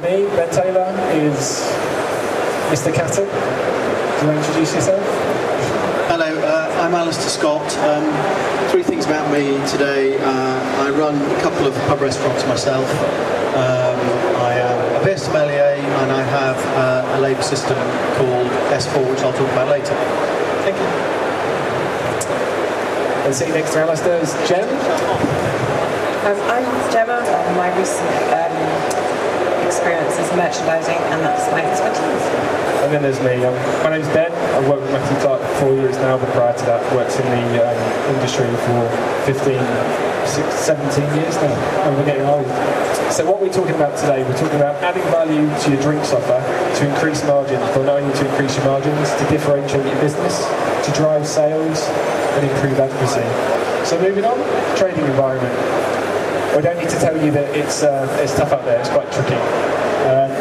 with me, Ben Taylor, is Mr. Catton. Do you want to introduce yourself? Hello, uh, I'm Alistair Scott. Um, three things about me today. Uh, I run a couple of pub restaurants myself. Um, I am a beer sommelier and I have uh, a labour system called S4, which I'll talk about later. Thank you. And sitting next to Alistair is Jen. Um, I'm Gemma. My recent um, merchandising, and that's my expertise. And then there's me. Um, my name's Ben. I've worked with Matthew Clark for four years now, but prior to that, worked in the um, industry for 15, 16, 17 years now. And we're getting old. So what we're talking about today, we're talking about adding value to your drinks offer to increase margins, but not to increase your margins, to differentiate your business, to drive sales and improve advocacy. So moving on, trading environment. We don't need to tell you that it's uh, it's tough out there. It's quite tricky.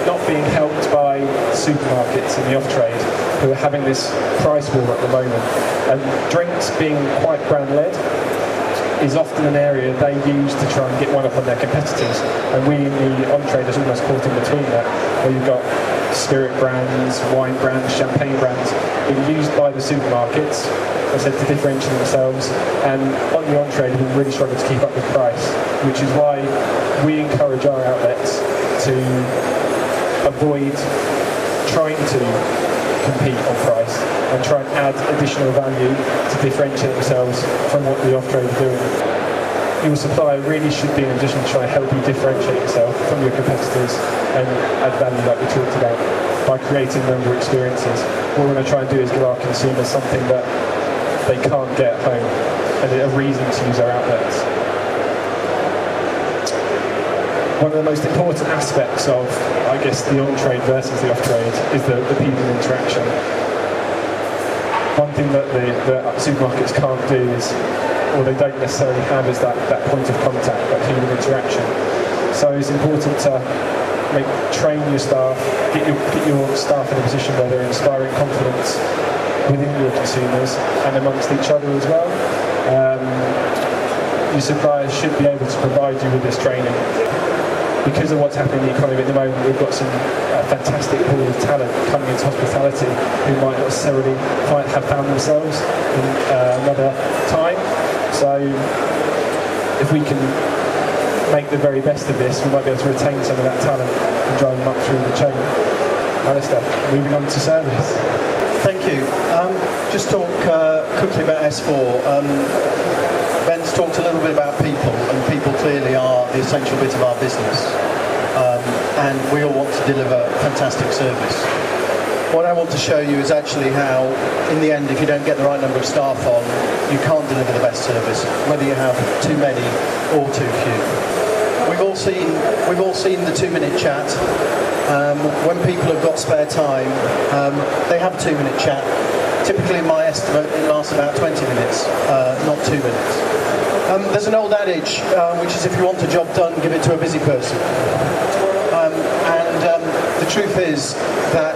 Not being helped by supermarkets in the off trade who are having this price war at the moment, and drinks being quite brand led is often an area they use to try and get one up on their competitors. And we in the on trade is almost caught in between that, where you've got spirit brands, wine brands, champagne brands being used by the supermarkets, as I said, to differentiate themselves. And on the on trade, we really struggle to keep up with price, which is why we encourage our outlets to avoid trying to compete on price and try and add additional value to differentiate themselves from what the off-trade are doing. Your supplier really should be in a position to try and help you differentiate yourself from your competitors and add value like we talked about by creating member experiences. What we're going to try and do is give our consumers something that they can't get at home and a reason to use our outlets. One of the most important aspects of, I guess, the on-trade versus the off-trade is the, the people interaction. One thing that the, the supermarkets can't do is, or they don't necessarily have, is that, that point of contact, that human interaction. So it's important to make, train your staff, get your, get your staff in a position where they're inspiring confidence within your consumers and amongst each other as well. Um, your suppliers should be able to provide you with this training because of what's happening in the economy at the moment, we've got some uh, fantastic pool of talent coming into hospitality who might not necessarily find, have found themselves in uh, another time. So if we can make the very best of this, we might be able to retain some of that talent and drive them up through the chain. Alistair, moving on to service. Thank you. Um, just talk uh, quickly about S4. Um, Ben's talked a little bit about people, and people clearly are the essential bit of our business. Um, and we all want to deliver fantastic service. What I want to show you is actually how, in the end, if you don't get the right number of staff on, you can't deliver the best service, whether you have too many or too few. We've all seen, we've all seen the two-minute chat. Um, when people have got spare time, um, they have a two-minute chat. Typically, my estimate, it lasts about 20 minutes, uh, not two minutes. Um, there's an old adage, uh, which is if you want a job done, give it to a busy person. Um, and um, the truth is that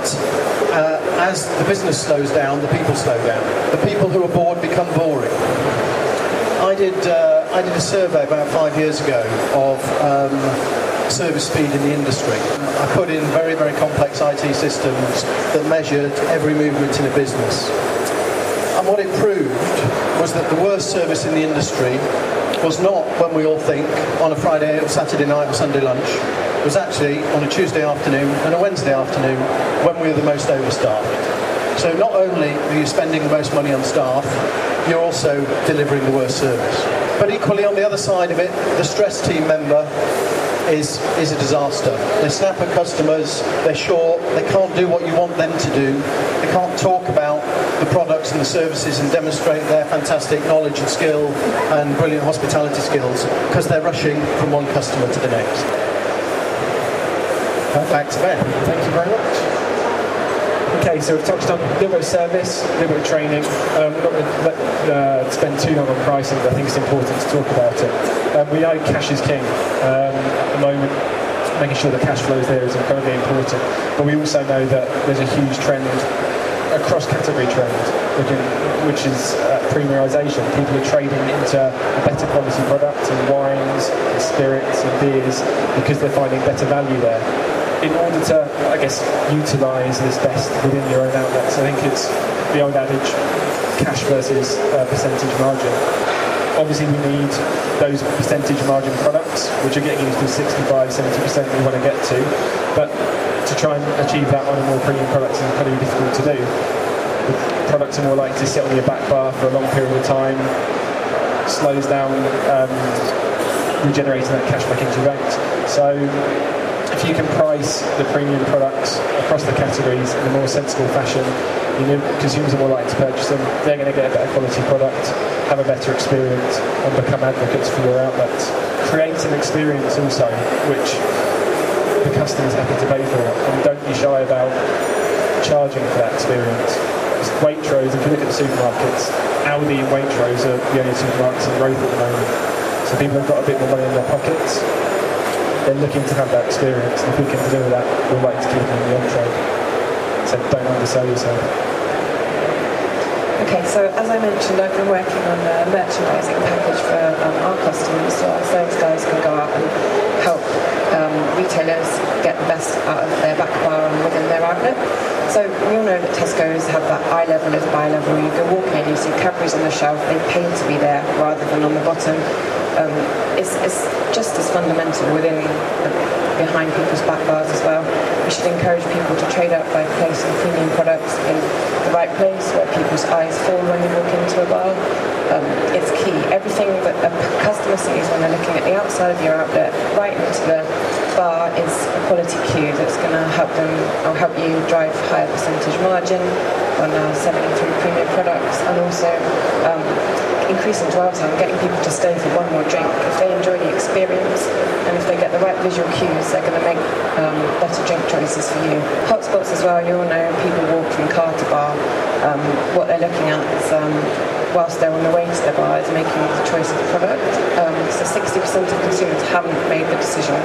uh, as the business slows down, the people slow down. The people who are bored become boring. I did, uh, I did a survey about five years ago of um, service speed in the industry. I put in very, very complex IT systems that measured every movement in a business. And what it proved was that the worst service in the industry was not when we all think on a Friday or Saturday night or Sunday lunch. It was actually on a Tuesday afternoon and a Wednesday afternoon when we were the most overstaffed. So not only are you spending the most money on staff, you're also delivering the worst service. But equally on the other side of it, the stress team member is, is a disaster. They snap at customers, they're short, they can't do what you want them to do, they can't talk about the products and the services and demonstrate their fantastic knowledge and skill and brilliant hospitality skills because they're rushing from one customer to the next. Back to Ben. Thank you very much. Okay, so we've touched on a little bit of service, a little bit of training. Um, we're not going to uh, spend too long on pricing, but I think it's important to talk about it. Um, we know cash is king um, at the moment. Making sure the cash flows there is incredibly important. But we also know that there's a huge trend, a cross-category trend, which is uh, premiumisation. People are trading into a better quality products and wines, and spirits, and beers because they're finding better value there. in order to, I guess, utilise this best within your own outlets, I think it's the old adage, cash versus uh, percentage margin. Obviously, we need those percentage margin products, which are getting into 65, 70% we want to get to, but to try and achieve that on a more premium product is incredibly difficult to do. The products are more likely to sit on your back bar for a long period of time, slows down um, regenerating that cash back into your. So if you can price the premium products across the categories in a more sensible fashion, you consumers are more likely to purchase them. They're going to get a better quality product, have a better experience, and become advocates for your outlets. Create an experience also, which the customer's happy to pay for, and don't be shy about charging for that experience. Waitrose, if you look at the supermarkets, Aldi and Waitrose are the only supermarkets in growth at the moment. So people have got a bit more money in their pockets. They're looking to have that experience, and if we can deliver that, we'd like to keep them in the on-trade. Don't undersell yourself. Okay, so as I mentioned, I've been working on a merchandising package for um, our customers, so our sales guys can go out and help um, retailers get the best out of their back bar and within their outlet. So we all know that Tesco's have that eye level as buy level. You go walk in, you see Cadbury's on the shelf, they pay to be there rather than on the bottom. Um, it's, it's just as fundamental within behind people's back bars as well. We should encourage people to trade up by placing premium products in the right place where people's eyes fall when they walk into a bar. Um, it's key. Everything that a customer sees when they're looking at the outside of your outlet, right into the bar, is a quality cue that's going to help them or help you drive higher percentage margin on uh, selling through premium products and also um, increasing dwell time, getting people to stay for one more drink. If they enjoy the experience and if they get the right visual cues, they're going to make um, better drink choices for you. Hotspots as well, you all know people walk from car to bar. Um, what they're looking at is um, whilst they're on the way to their bar is making the choice of the product. Um, so 60% of consumers haven't made the decision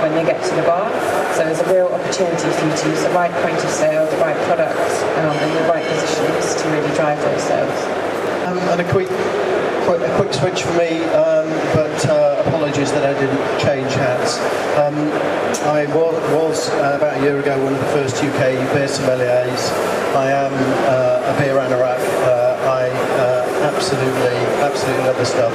when they get to the bar. So there's a real opportunity for you to use the right point of sale, the right product, um, and the right positions to really drive those sales. Um, and a quick, quick, a quick switch for me, um, but uh, apologies that I didn't change hats. Um, I was, was uh, about a year ago one of the first UK beer sommeliers. I am uh, a beer anorak. Uh, I uh, absolutely, absolutely love the stuff.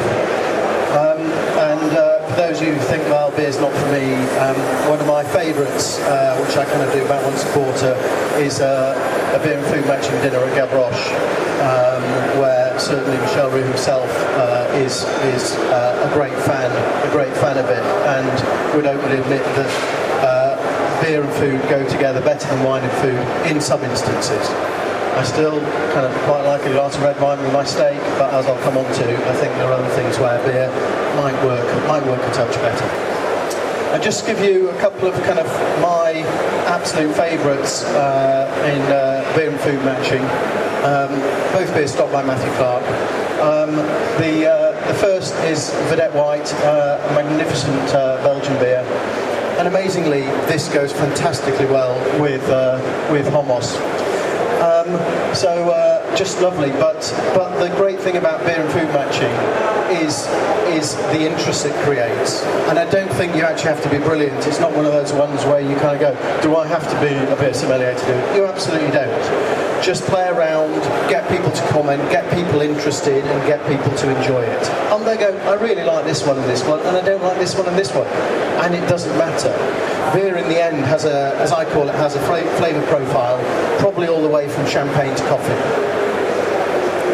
Um, and uh, for those of you who think, well, beer's not for me, um, one of my favourites, which I kind of do about once a quarter, is a beer and food matching dinner at Gavroche, um, where certainly Michel Roux himself uh, is is uh, a great fan, a great fan of it, and would openly admit that uh, beer and food go together better than wine and food in some instances. I still kind of quite like a glass of red wine with my steak, but as I'll come on to, I think there are other things where beer might work, might work a touch better. I'll just give you a couple of kind of my absolute favourites uh, in uh, beer and food matching. Um, both beers stocked by Matthew Clark. Um, the, uh, the first is Vedett White, uh, a magnificent uh, Belgian beer. And amazingly, this goes fantastically well with, uh, with hummus. Um, so just lovely. But but the great thing about beer and food matching is is the interest it creates. And I don't think you actually have to be brilliant. It's not one of those ones where you kind of go, do I have to be a beer sommelier to do it? You absolutely don't. Just play around, get people to comment, get people interested, and get people to enjoy it. And they go, I really like this one and this one, and I don't like this one and this one, and it doesn't matter. Beer in the end has a, as I call it, has a flavour profile, probably all the way from champagne to coffee.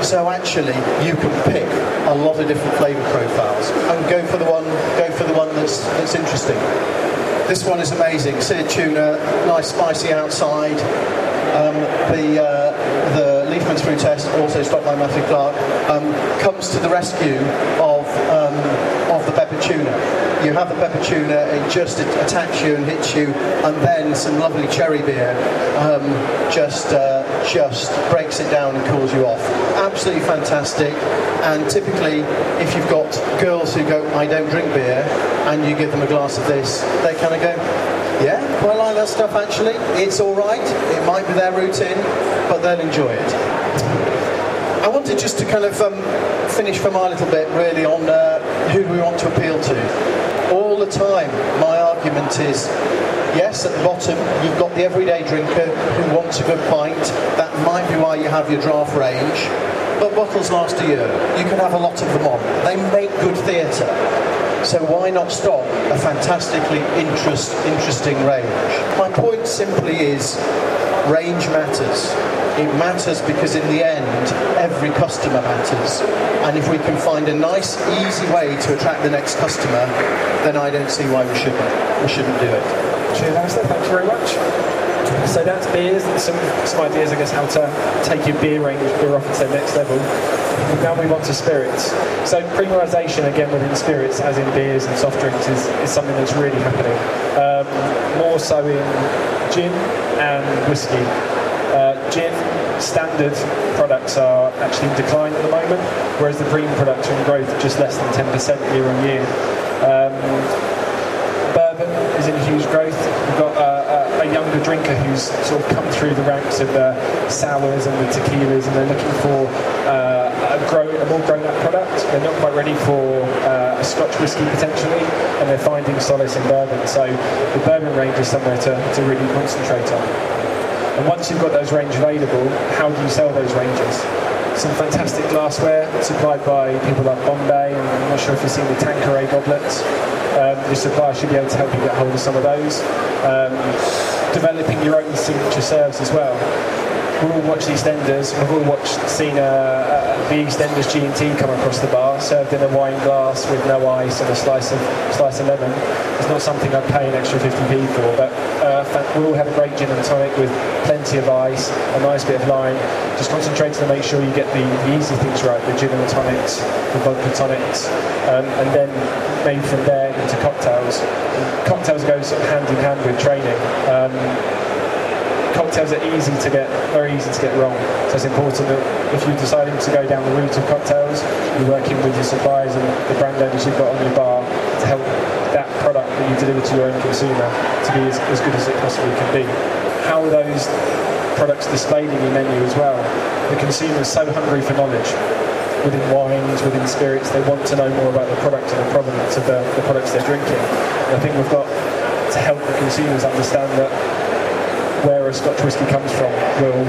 So actually, you can pick a lot of different flavour profiles and go for the one, go for the one that's that's interesting. This one is amazing. Seared tuna, nice spicy outside. Um, the uh, the Liefmans Fruitesse, also stocked by Matthew Clark, um, comes to the rescue of um, of the pepper tuna. You have the pepper tuna, it just attacks you and hits you, and then some lovely cherry beer um, just uh, just breaks it down and cools you off. Absolutely fantastic. And typically, if you've got girls who go, I don't drink beer, and you give them a glass of this, they kind of go, yeah, quite like that stuff actually. It's all right. It might be their routine, but they'll enjoy it. I wanted just to kind of um, finish for my little bit really on uh, who we want to appeal to. All the time, my argument is yes, at the bottom, you've got the everyday drinker who wants a good pint. That might be why you have your draft range. But bottles last a year. You can have a lot of them on. They make good theatre. So why not stock a fantastically interest, interesting range? My point simply is range matters. It matters because in the end, every customer matters. And if we can find a nice, easy way to attract the next customer, then I don't see why we shouldn't. We shouldn't do it. Cheers, Alistair. Thank you very much. So that's beers. Some, some ideas, I guess, how to take your beer range, beer offer to the next level. Now move on to spirits. So premiumisation, again, within spirits, as in beers and soft drinks, is, is something that's really happening. Um, more so in gin and whiskey. Uh, gin standard products are actually in decline at the moment, whereas the premium products are in growth just less than 10% year on year. Um, bourbon is in huge growth. We've got a, a, a, younger drinker who's sort of come through the ranks of the sours and the tequilas, and they're looking for uh, a, grow, a more grown-up product. They're not quite ready for uh, a Scotch whisky potentially, and they're finding solace in bourbon. So the bourbon range is somewhere to, to really concentrate on. And once you've got those range available, how do you sell those ranges? Some fantastic glassware supplied by people like Bombay, and I'm not sure if you've seen the Tanqueray goblets. Um, your supplier should be able to help you get hold of some of those. Um, developing your own signature serves as well. We've all watched EastEnders. We've all watched, seen uh, uh, the EastEnders G&T come across the bar, served in a wine glass with no ice and a slice of slice of lemon. It's not something I'd pay an extra 50p for, but uh, we all have a great gin and tonic with plenty of ice, a nice bit of lime. Just concentrating to make sure you get the, the easy things right, the gin and tonics, the vodka tonics, um, and then maybe from there into cocktails. And cocktails go sort of hand in hand with training. Um, cocktails are easy to get, very easy to get wrong. So it's important that if you're deciding to go down the route of cocktails, you're working with your suppliers and the brand owners you've got on your bar to help that product that you deliver to your own consumer to be as, as good as it possibly can be. How are those products displayed in your menu as well? The consumer is so hungry for knowledge within wines, within spirits, they want to know more about the product and the provenance of the, the products they're drinking. And I think we've got to help the consumers understand that where a Scotch whisky comes from will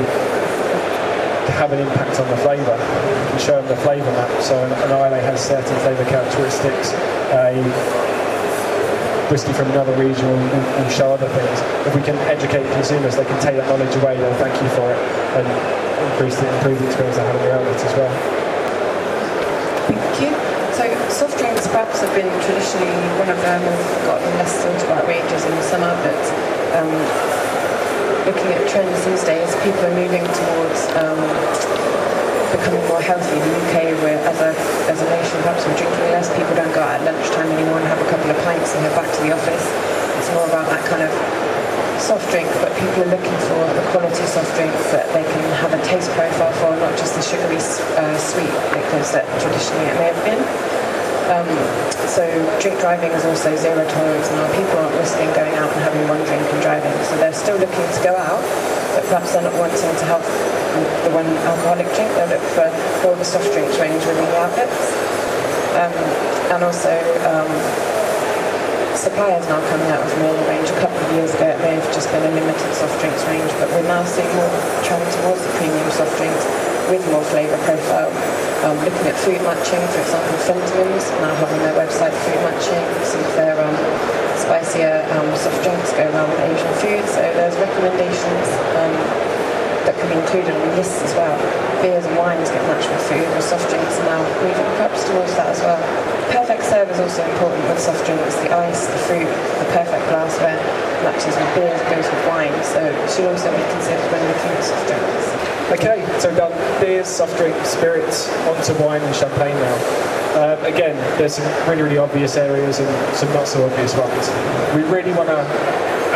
have an impact on the flavour and show them the flavour map. So an, an Islay has certain flavour characteristics. A whisky from another region will, will, show other things. If we can educate consumers, they can take that knowledge away. They'll thank you for it and increase the improve the experience they have in the outlet as well. So soft drinks perhaps have been traditionally one of them. We've got less thought about ranges in the summer, but um, looking at trends these days, people are moving towards um, becoming more healthy. In the UK, where as a, as a nation, perhaps we're drinking less. People don't go out at lunchtime anymore and have a couple of pints and head back to the office. It's more about that kind of soft drink, but people are looking for the quality soft drinks that they can have a taste profile for, not just the sugary uh, sweet liquors that traditionally it may have been. Um, so drink driving is also zero tolerance now. People aren't risking going out and having one drink and driving. So they're still looking to go out, but perhaps they're not wanting to have the one alcoholic drink. They'll look for all the soft drinks range within the outlets. Um, and also um, suppliers now coming out with more range. A couple of years ago it may have just been a limited soft drinks range, but we're now seeing more trend towards the premium soft drinks with more flavour profile. Um, looking at food matching, for example, Fentimans now have on their website food matching, some of their um, spicier um, soft drinks go around with Asian food, so there's recommendations um, that can be included on lists as well. Beers and wines get matched with food, and soft drinks now moving perhaps towards that as well. Perfect serve is also important with soft drinks. The ice, the fruit, the perfect glassware matches with beers, goes with wine, so it should also be considered when looking at soft drinks. Okay, so done beers, soft drinks, spirits, onto wine and champagne now. Um, again, there's some really, really obvious areas and some not so obvious ones. We really want to,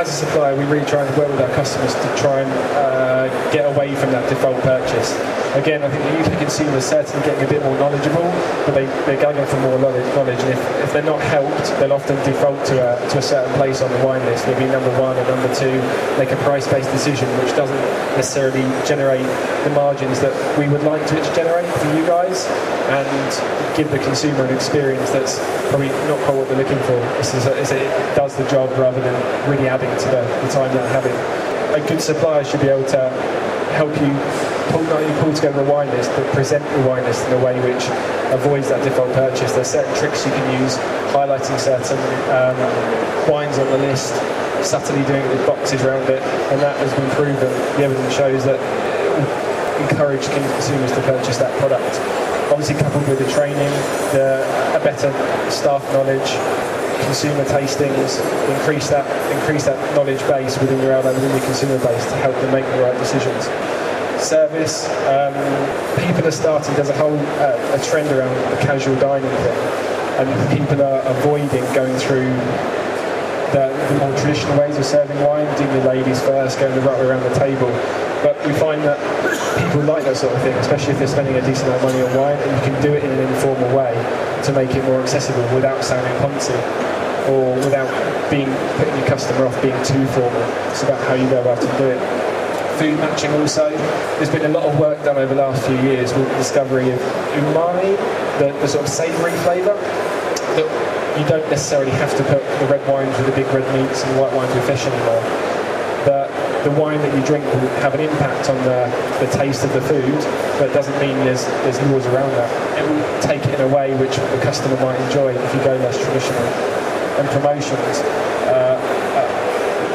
as a supplier, we really try and work with our customers to try and uh, get away from that default purchase. again, I think the UK consumer is certainly getting a bit more knowledgeable, but they, they're going for more knowledge. And if, if they're not helped, they'll often default to a, to a certain place on the wine list. They'll be number one or number two, make a price-based decision, which doesn't necessarily generate the margins that we would like to generate for you guys, and give the consumer an experience that's probably not quite what they're looking for. A, it's it does the job rather than really adding to the, the time they're having. A good supplier should be able to help you pull, not only pull together a wine list, but present the wine list in a way which avoids that default purchase. There's certain tricks you can use, highlighting certain um, wines on the list, subtly doing it with boxes around it, and that has been proven. The evidence shows that encourage consumers to purchase that product. Obviously, coupled with the training, the, a better staff knowledge, consumer tastings, increase that increase that knowledge base within your outlet, within your consumer base to help them make the right decisions. Service, um, people are starting. There's a whole uh, a trend around the casual dining thing, and people are avoiding going through the, the more traditional ways of serving wine, doing the ladies first, going the right way around the table. But we find that people like that sort of thing, especially if they're spending a decent amount of money on wine, and you can do it in an informal way to make it more accessible without sounding poncy or without being putting your customer off being too formal. It's about how you go about and do it. Food matching also. There's been a lot of work done over the last few years with the discovery of umami, the, the sort of savoury flavour. That you don't necessarily have to put the red wines with the big red meats and the white wines with fish anymore. But the wine that you drink will have an impact on the, the taste of the food, but it doesn't mean there's, there's laws around that. It will take it in a way which the customer might enjoy if you go less traditional and promotions. Uh, uh,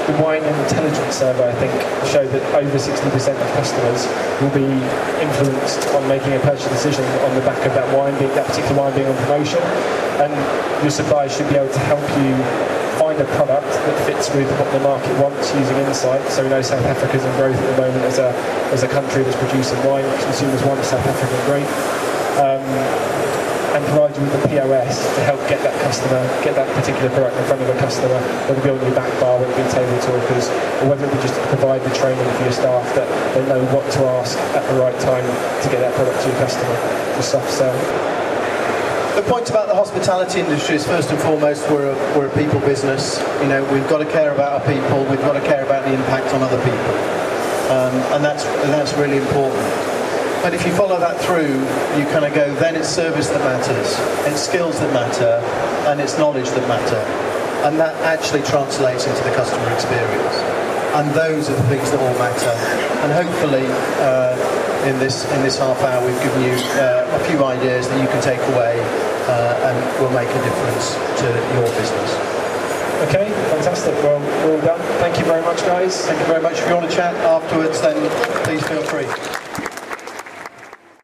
the Wine and Intelligence Survey, I think, showed that over 60% of customers will be influenced on making a purchase decision on the back of that wine, being, that particular wine being on promotion. And your suppliers should be able to help you find a product that fits with what the market wants using insight. So we know South Africa's in growth at the moment as a, as a country that's producing wine. Consumers want South African grape. Um, and provide you with the POS to help get that customer, get that particular product in front of a customer, whether it be on your back bar, whether it be table talkers, or whether it be just to provide the training for your staff that they know what to ask at the right time to get that product to your customer. To soft sell. The point about the hospitality industry is first and foremost we're a, we're a people business. You know, we've got to care about our people. We've got to care about the impact on other people, um, and that's and that's really important. But if you follow that through, you kind of go, then it's service that matters, it's skills that matter, and it's knowledge that matter, and that actually translates into the customer experience. And those are the things that all matter. And hopefully, uh, in this in this half hour, we've given you uh, a few ideas that you can take away uh, and will make a difference to your business. Okay, fantastic. Well, we're all done. Thank you very much, guys. Thank you very much. If you want to chat afterwards, then please feel free.